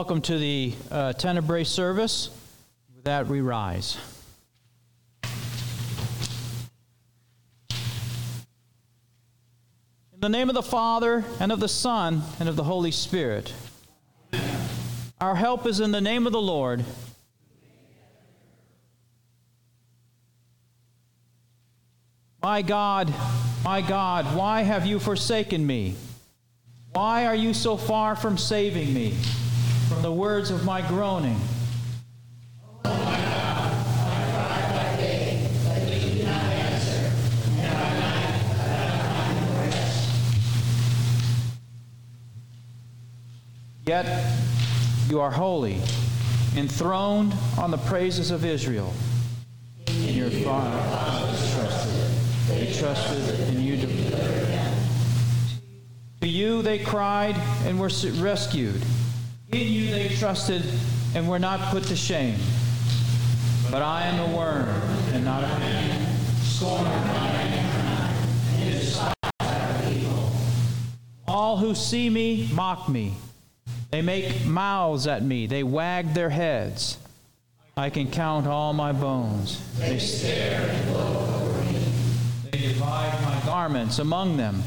Welcome to the uh, Tenebrae service. With that, we rise. In the name of the Father, and of the Son, and of the Holy Spirit. Our help is in the name of the Lord. My God, my God, why have you forsaken me? Why are you so far from saving me from the words of my groaning? Yet you are holy, enthroned on the praises of Israel. In your fathers trusted. They trusted in you. To you they cried and were rescued. In you they trusted and were not put to shame. But I am a worm and not a man, scorned by mankind, All who see me mock me. They make mouths at me. They wag their heads. I can count all my bones. They stare and gloat over me. They divide my garments among them,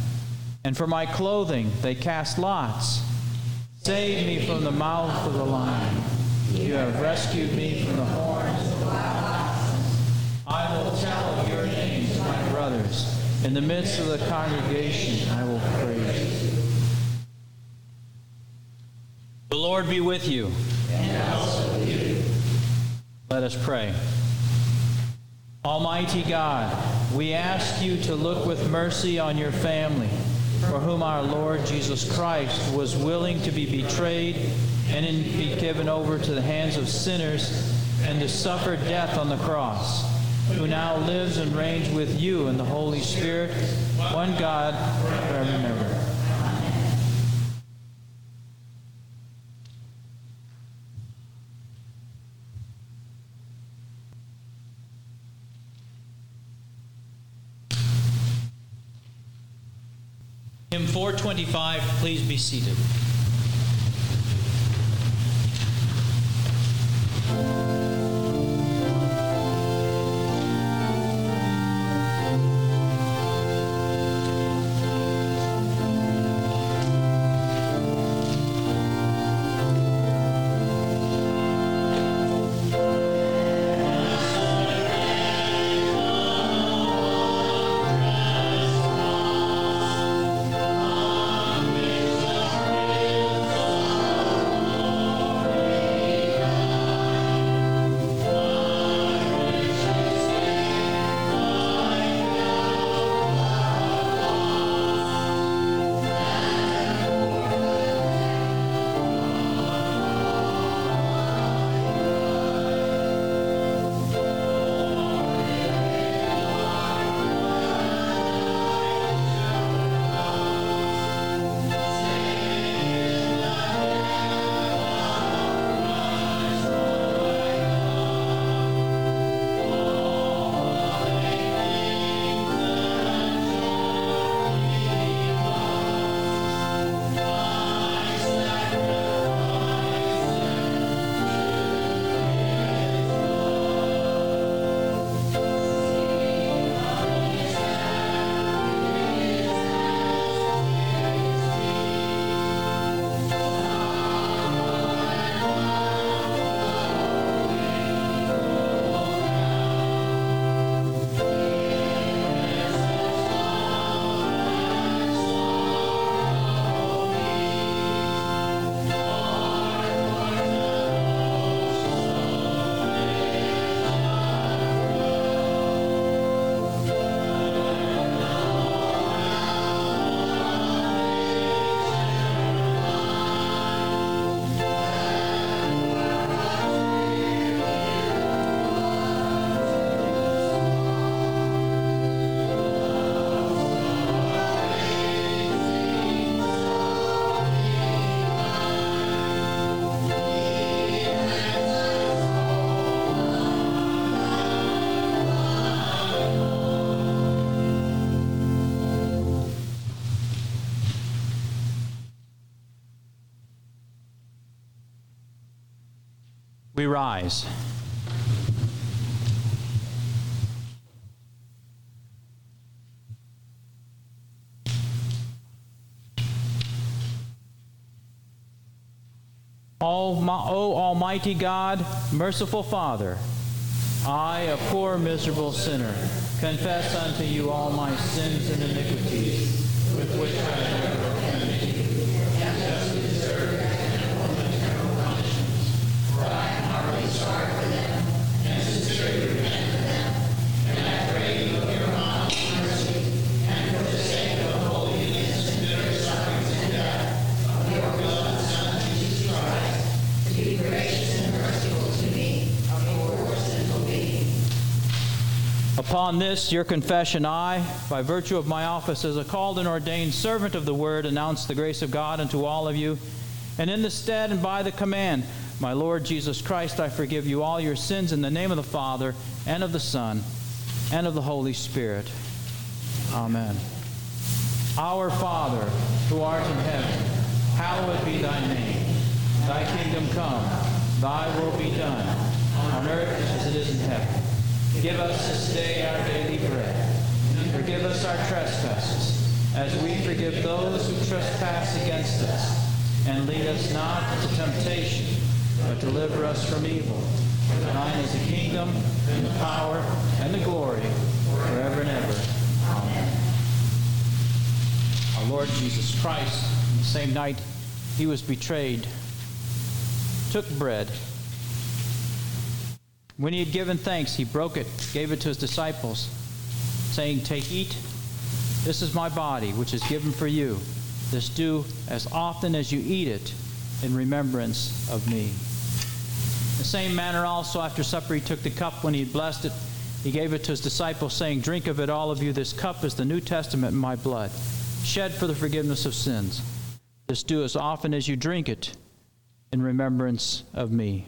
and for my clothing they cast lots. Save me from the mouth of the lion. You have rescued me from the horns of the wild I will tell of your name to my brothers. In the midst of the congregation, I will praise you. The Lord be with you. And also with you. Let us pray. Almighty God, we ask you to look with mercy on your family, for whom our Lord Jesus Christ was willing to be betrayed and be given over to the hands of sinners and to suffer death on the cross, who now lives and reigns with you in the Holy Spirit, one God, forever and ever. 425, please be seated. Rise. O Almighty God, merciful Father, I, a poor, miserable sinner, confess unto you all my sins and iniquities, with which I have Upon this, your confession, I, by virtue of my office as a called and ordained servant of the word, announce the grace of God unto all of you. And in the stead and by the command, my Lord Jesus Christ, I forgive you all your sins in the name of the Father, and of the Son, and of the Holy Spirit. Amen. Our Father, who art in heaven, hallowed be thy name. Thy kingdom come, thy will be done, on earth as it is in heaven. Give us this day our daily bread. Forgive us our trespasses, as we forgive those who trespass against us. And lead us not into temptation, but deliver us from evil. For thine is the kingdom, and the power, and the glory, forever and ever. Amen. Our Lord Jesus Christ, the same night he was betrayed, took bread. When he had given thanks, he broke it, gave it to his disciples, saying, Take, eat. This is my body, which is given for you. This do as often as you eat it in remembrance of me. The same manner also, after supper, he took the cup. When he had blessed it, he gave it to his disciples, saying, Drink of it, all of you. This cup is the New Testament in my blood, shed for the forgiveness of sins. This do as often as you drink it in remembrance of me.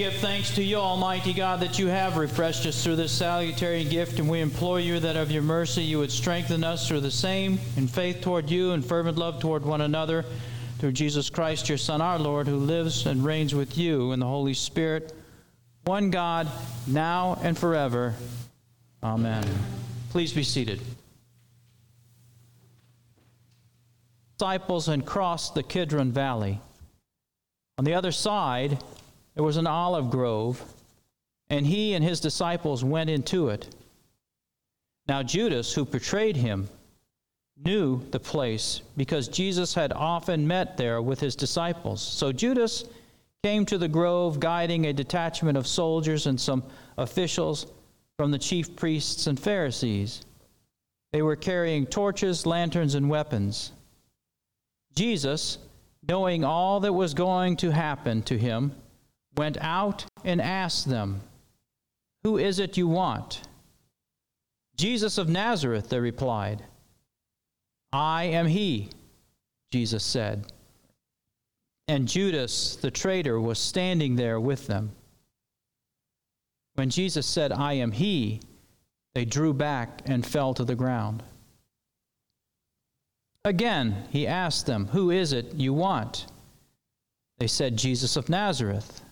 Give thanks to you, Almighty God, that you have refreshed us through this salutary gift, and we implore you that of your mercy you would strengthen us through the same in faith toward you and fervent love toward one another, through Jesus Christ, your Son, our Lord, who lives and reigns with you in the Holy Spirit, one God, now and forever. Amen. Please be seated. Disciples and crossed the Kidron Valley. On the other side, there was an olive grove, and he and his disciples went into it. Now, Judas, who betrayed him, knew the place because Jesus had often met there with his disciples. So Judas came to the grove guiding a detachment of soldiers and some officials from the chief priests and Pharisees. They were carrying torches, lanterns, and weapons. Jesus, knowing all that was going to happen to him, went out and asked them, Who is it you want? Jesus of Nazareth, they replied. I am he, Jesus said. And Judas, the traitor, was standing there with them. When Jesus said, I am he, they drew back and fell to the ground. Again, he asked them, Who is it you want? They said, Jesus of Nazareth.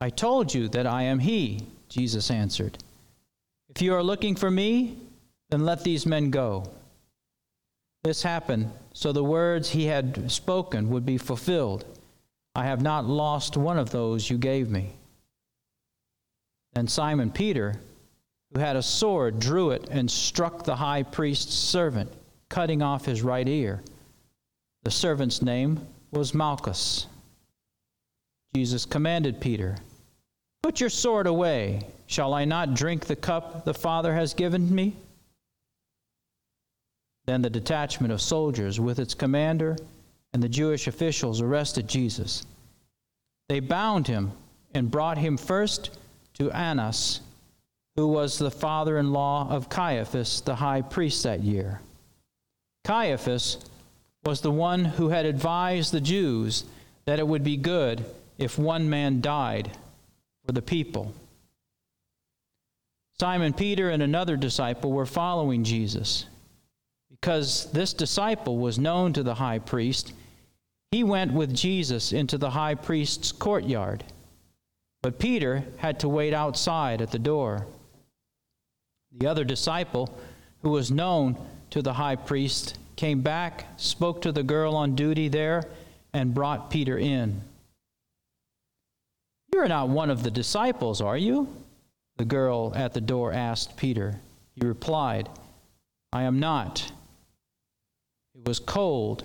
I told you that I am he, Jesus answered. If you are looking for me, then let these men go. This happened so the words he had spoken would be fulfilled. I have not lost one of those you gave me. Then Simon Peter, who had a sword, drew it and struck the high priest's servant, cutting off his right ear. The servant's name was Malchus. Jesus commanded Peter, Put your sword away. Shall I not drink the cup the Father has given me? Then the detachment of soldiers with its commander and the Jewish officials arrested Jesus. They bound him and brought him first to Annas, who was the father in law of Caiaphas, the high priest that year. Caiaphas was the one who had advised the Jews that it would be good if one man died for the people. Simon Peter and another disciple were following Jesus. Because this disciple was known to the high priest, he went with Jesus into the high priest's courtyard. But Peter had to wait outside at the door. The other disciple, who was known to the high priest, came back, spoke to the girl on duty there, and brought Peter in. You are not one of the disciples, are you? The girl at the door asked Peter. He replied, I am not. It was cold,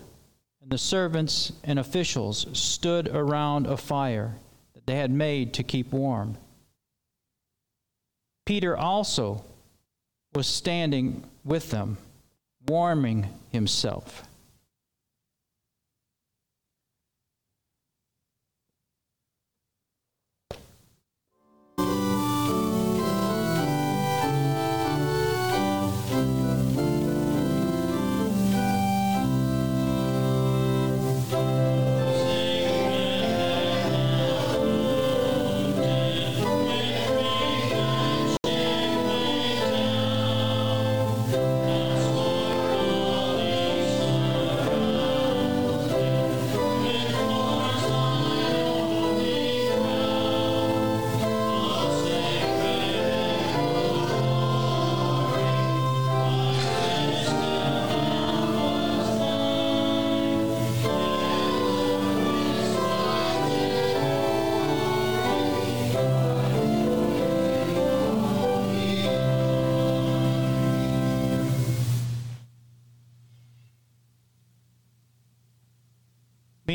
and the servants and officials stood around a fire that they had made to keep warm. Peter also was standing with them, warming himself.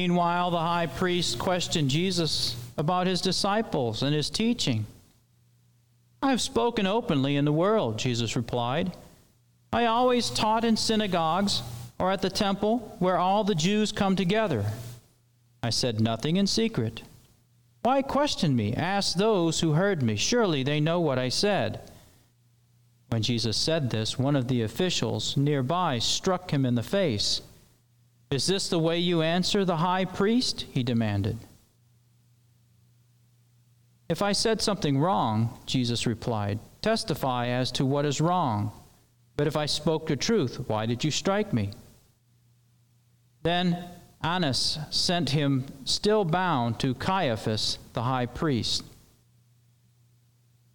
Meanwhile, the high priest questioned Jesus about his disciples and his teaching. I have spoken openly in the world, Jesus replied. I always taught in synagogues or at the temple where all the Jews come together. I said nothing in secret. Why question me? Ask those who heard me. Surely they know what I said. When Jesus said this, one of the officials nearby struck him in the face. Is this the way you answer the high priest? He demanded. If I said something wrong, Jesus replied, testify as to what is wrong. But if I spoke the truth, why did you strike me? Then Annas sent him still bound to Caiaphas the high priest.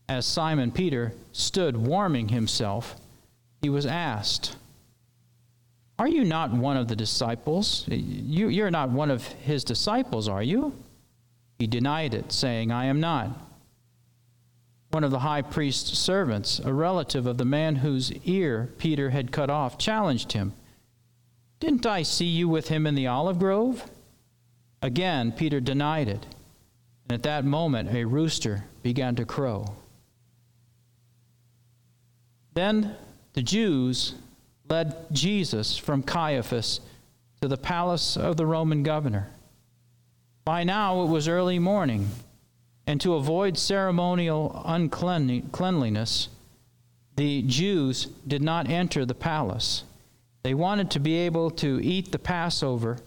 As Simon Peter stood warming himself, he was asked, Are you not one of the disciples? You, you're not one of his disciples, are you? He denied it, saying, I am not. One of the high priest's servants, a relative of the man whose ear Peter had cut off, challenged him. Didn't I see you with him in the olive grove? Again, Peter denied it. And at that moment, a rooster began to crow. Then the Jews led Jesus from Caiaphas to the palace of the Roman governor. By now it was early morning, and to avoid ceremonial uncleanliness, the Jews did not enter the palace. They wanted to be able to eat the Passover.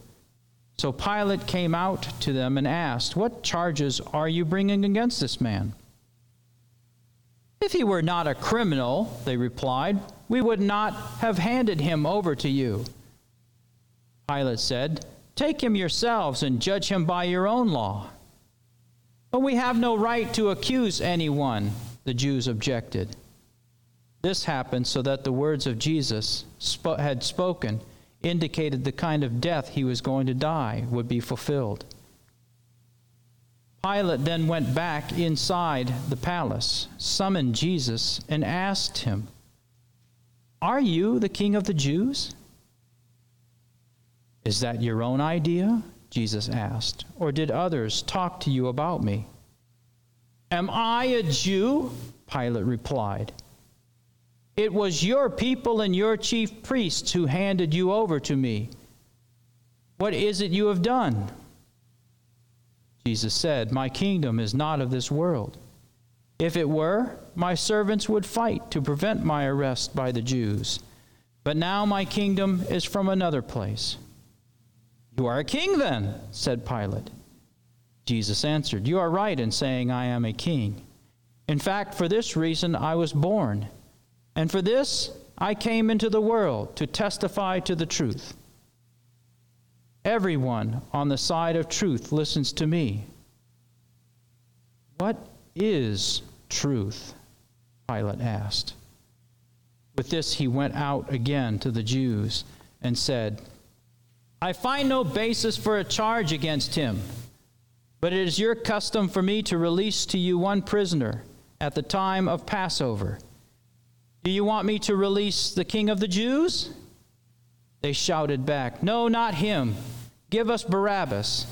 So Pilate came out to them and asked, What charges are you bringing against this man? If he were not a criminal, they replied, we would not have handed him over to you. Pilate said, Take him yourselves and judge him by your own law. But we have no right to accuse anyone, the Jews objected. This happened so that the words of Jesus had spoken indicated the kind of death he was going to die would be fulfilled. Pilate then went back inside the palace, summoned Jesus, and asked him, Are you the king of the Jews? Is that your own idea? Jesus asked. Or did others talk to you about me? Am I a Jew? Pilate replied. It was your people and your chief priests who handed you over to me. What is it you have done? Jesus said, My kingdom is not of this world. If it were, my servants would fight to prevent my arrest by the Jews. But now my kingdom is from another place. You are a king, then, said Pilate. Jesus answered, You are right in saying I am a king. In fact, for this reason I was born and for this I came into the world to testify to the truth. Everyone on the side of truth listens to me. What is truth? Pilate asked. With this, he went out again to the Jews and said, I find no basis for a charge against him, but it is your custom for me to release to you one prisoner at the time of Passover. Do you want me to release the king of the Jews? They shouted back, No, not him. Give us Barabbas.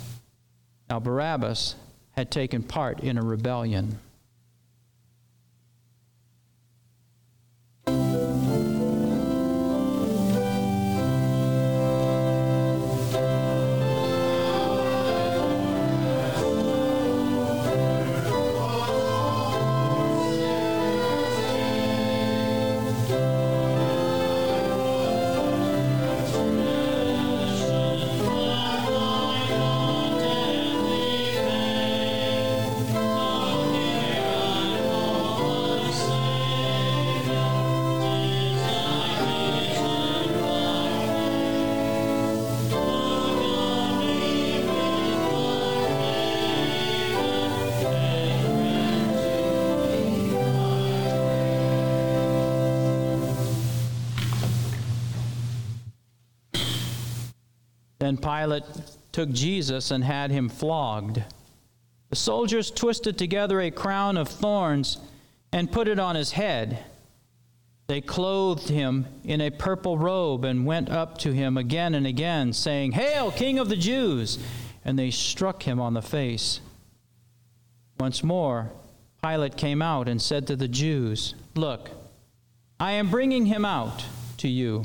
Now, Barabbas had taken part in a rebellion. Then Pilate took Jesus and had him flogged. The soldiers twisted together a crown of thorns and put it on his head. They clothed him in a purple robe and went up to him again and again, saying, Hail, King of the Jews! And they struck him on the face. Once more, Pilate came out and said to the Jews, Look, I am bringing him out to you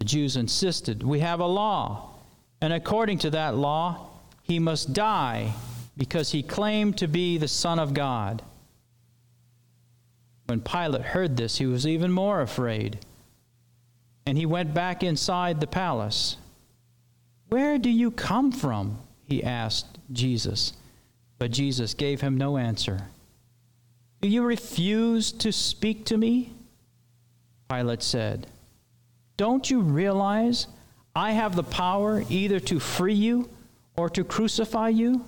The Jews insisted, We have a law, and according to that law, he must die because he claimed to be the Son of God. When Pilate heard this, he was even more afraid, and he went back inside the palace. Where do you come from? he asked Jesus. But Jesus gave him no answer. Do you refuse to speak to me? Pilate said. Don't you realize I have the power either to free you or to crucify you?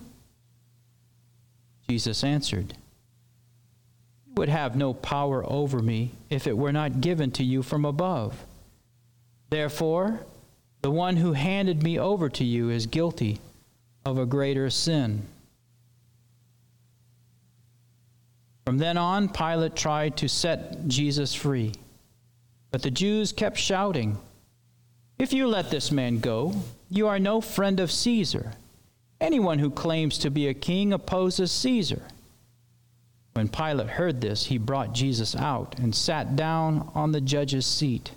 Jesus answered, You would have no power over me if it were not given to you from above. Therefore, the one who handed me over to you is guilty of a greater sin. From then on, Pilate tried to set Jesus free. But the Jews kept shouting, If you let this man go, you are no friend of Caesar. Anyone who claims to be a king opposes Caesar. When Pilate heard this, he brought Jesus out and sat down on the judge's seat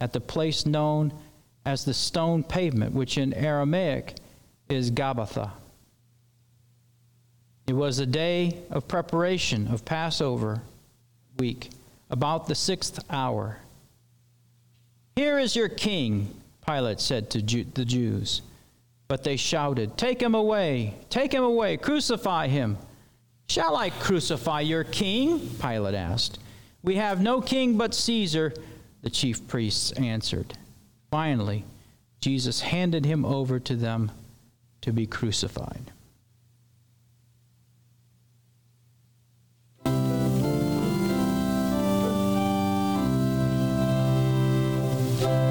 at the place known as the stone pavement, which in Aramaic is Gabbatha. It was a day of preparation of Passover week, about the sixth hour. Here is your king, Pilate said to the Jews. But they shouted, Take him away! Take him away! Crucify him! Shall I crucify your king? Pilate asked. We have no king but Caesar, the chief priests answered. Finally, Jesus handed him over to them to be crucified. Bye.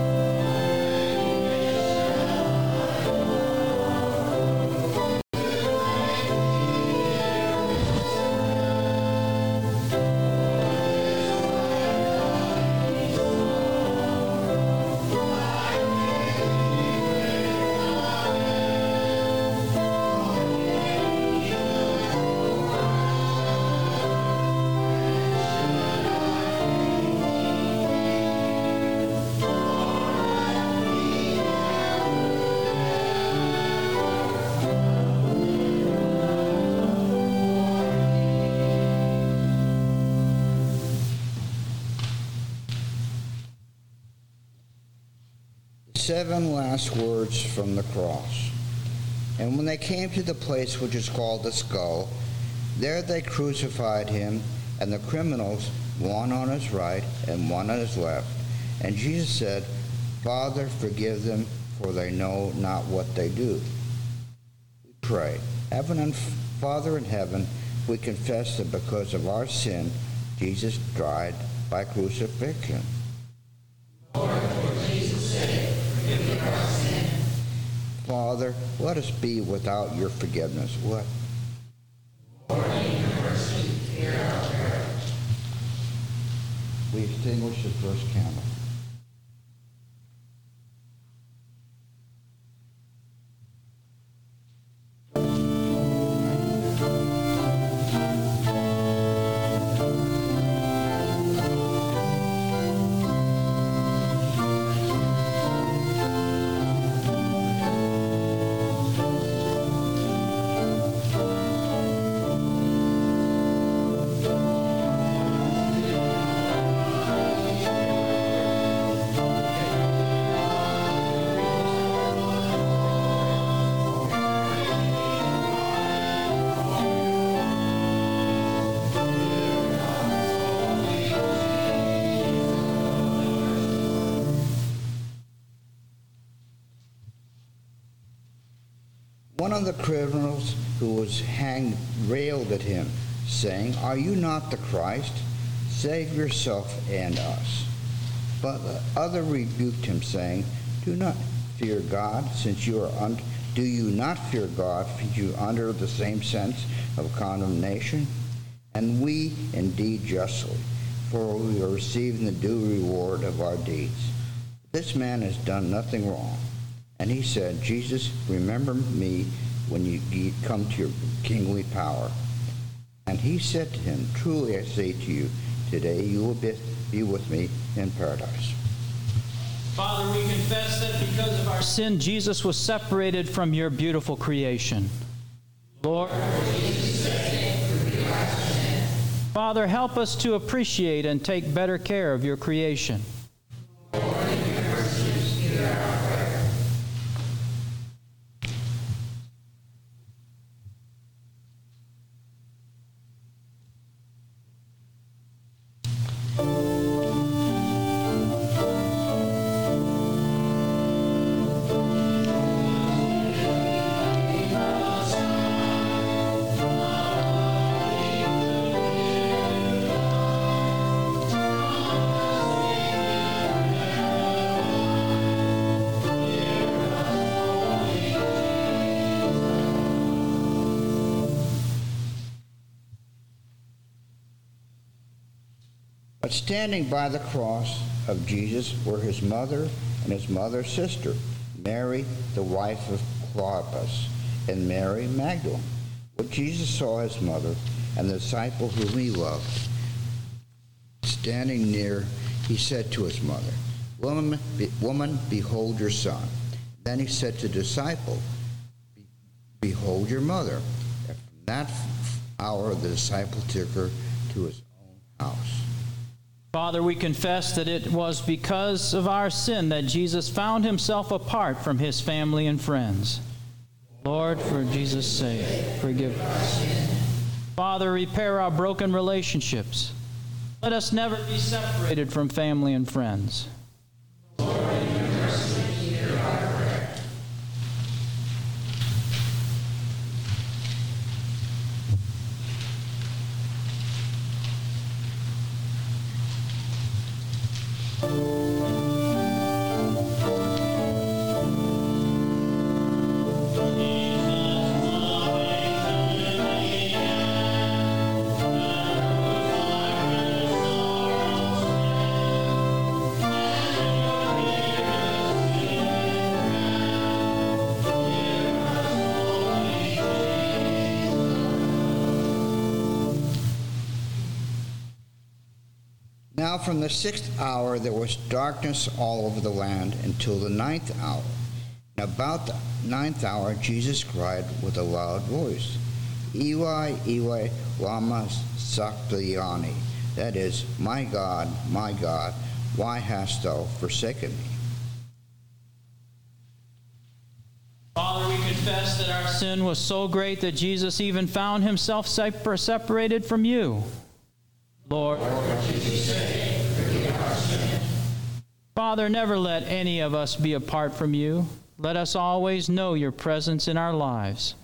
Seven last words from the cross. And when they came to the place which is called the skull, there they crucified him and the criminals, one on his right and one on his left. And Jesus said, Father, forgive them, for they know not what they do. We pray. Heaven and Father in heaven, we confess that because of our sin, Jesus died by crucifixion. Father, let us be without your forgiveness. What? We extinguish the first candle. Of the criminals who was hanged railed at him, saying, Are you not the Christ? Save yourself and us. But the other rebuked him, saying, Do not fear God, since you are under do you not fear God, since you under the same sense of condemnation? And we indeed justly, for we are receiving the due reward of our deeds. This man has done nothing wrong. And he said, Jesus, remember me when you come to your kingly power. And he said to him, Truly I say to you, today you will be, with me in paradise. Father, we confess that because of our sin, Jesus was separated from your beautiful creation. Lord, Father, help us to appreciate and take better care of your creation. But standing by the cross of Jesus were his mother and his mother's sister, Mary, the wife of Clopas, and Mary Magdalene. When Jesus saw his mother and the disciple whom he loved standing near, he said to his mother, Woman, be, woman behold your son. Then he said to the disciple, Behold your mother. And from that hour, the disciple took her to his own house. Father, we confess that it was because of our sin that Jesus found himself apart from his family and friends. Lord, for Jesus' sake, forgive us. Father, repair our broken relationships. Let us never be separated from family and friends. Now from the sixth hour there was darkness all over the land until the ninth hour. And about the ninth hour Jesus cried with a loud voice, Eli, Eli, lama sabachthani. That is, My God, my God, why hast thou forsaken me? Father, we confess that our sin was so great that Jesus even found himself separated from you. Lord, Father, never let any of us be apart from you. Let us always know your presence in our lives.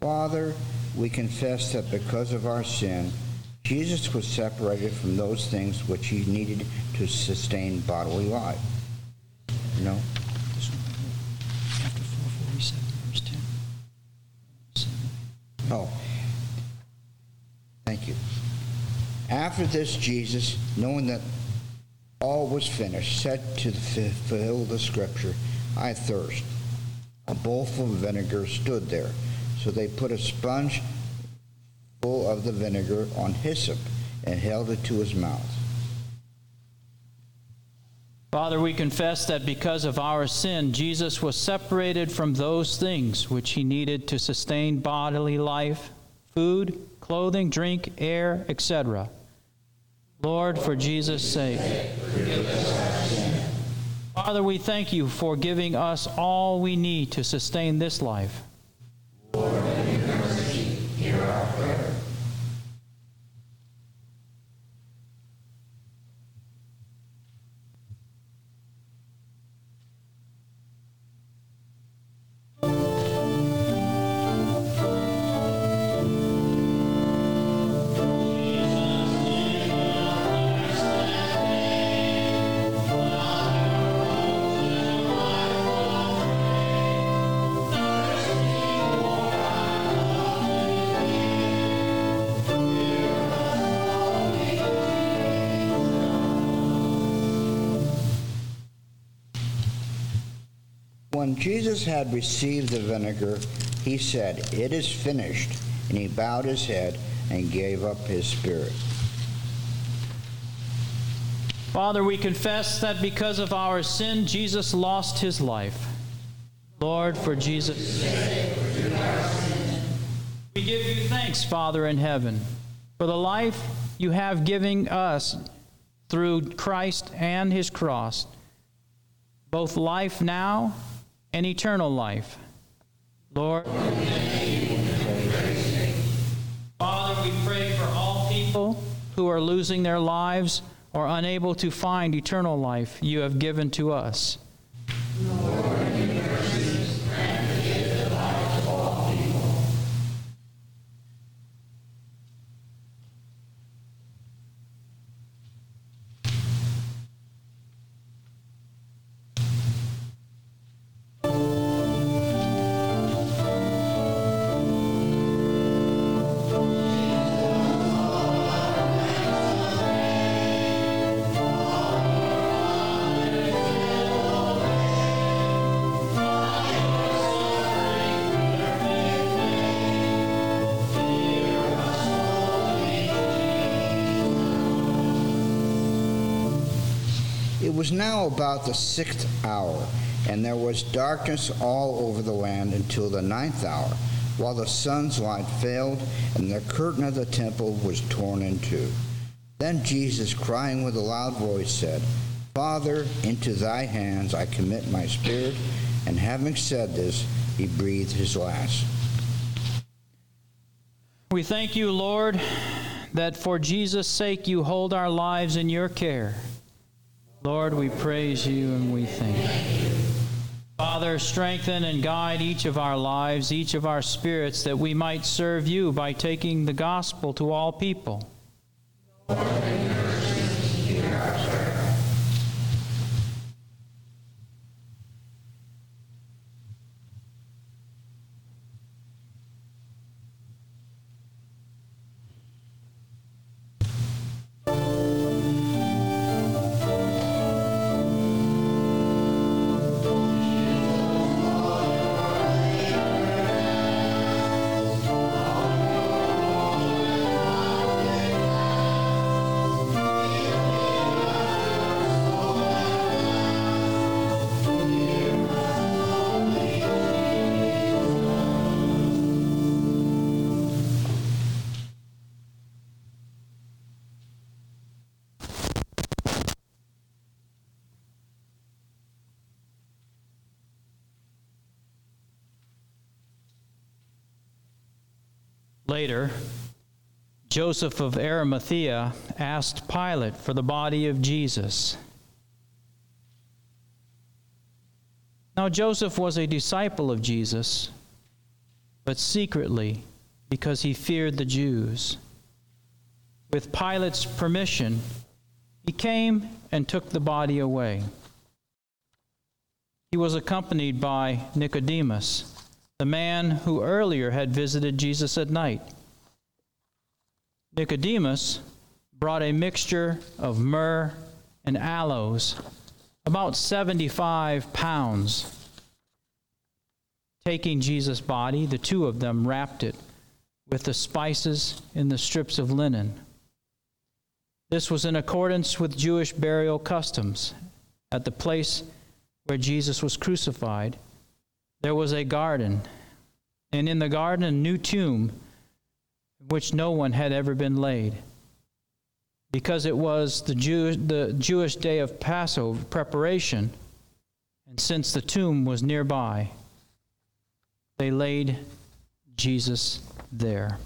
Father, we confess that because of our sin, Jesus was separated from those things which he needed to sustain bodily life. Know? Chapter 447, verse 10. Oh. Thank you. After this, Jesus, knowing that all was finished, said to fulfill the scripture, I thirst. A bowl full of vinegar stood there. So they put a sponge full of the vinegar on hyssop and held it to his mouth. Father, we confess that because of our sin, Jesus was separated from those things which he needed to sustain bodily life food, clothing, drink, air, etc. Lord, for Jesus' sake. Father, we thank you for giving us all we need to sustain this life. Jesus had received the vinegar, he said, It is finished. And he bowed his head and gave up his spirit. Father, we confess that because of our sin, Jesus lost his life. Lord, for Jesus' sake, we give you thanks, Father in heaven, for the life you have given us through Christ and his cross, both life now and eternal life. Lord, Father, we pray for all people who are losing their lives or unable to find eternal life you have given to us. It now about the sixth hour, and there was darkness all over the land until the ninth hour, while the sun's light failed, and the curtain of the temple was torn in two. Then Jesus, crying with a loud voice, said, Father, into thy hands I commit my spirit. And having said this, he breathed his last. We thank you, Lord, that for Jesus' sake you hold our lives in your care. Lord, we praise you and we thank you. Father, strengthen and guide each of our lives, each of our spirits, that we might serve you by taking the gospel to all people. Later, Joseph of Arimathea asked Pilate for the body of Jesus. Now, Joseph was a disciple of Jesus, but secretly because he feared the Jews. With Pilate's permission, he came and took the body away. He was accompanied by Nicodemus the man who earlier had visited Jesus at night. Nicodemus brought a mixture of myrrh and aloes, about 75 pounds. Taking Jesus' body, the two of them wrapped it with the spices in the strips of linen. This was in accordance with Jewish burial customs. At the place where Jesus was crucified, there was a garden, and in the garden a new tomb in which no one had ever been laid. Because it was the, Jew, the Jewish day of Passover preparation, and since the tomb was nearby, they laid Jesus there.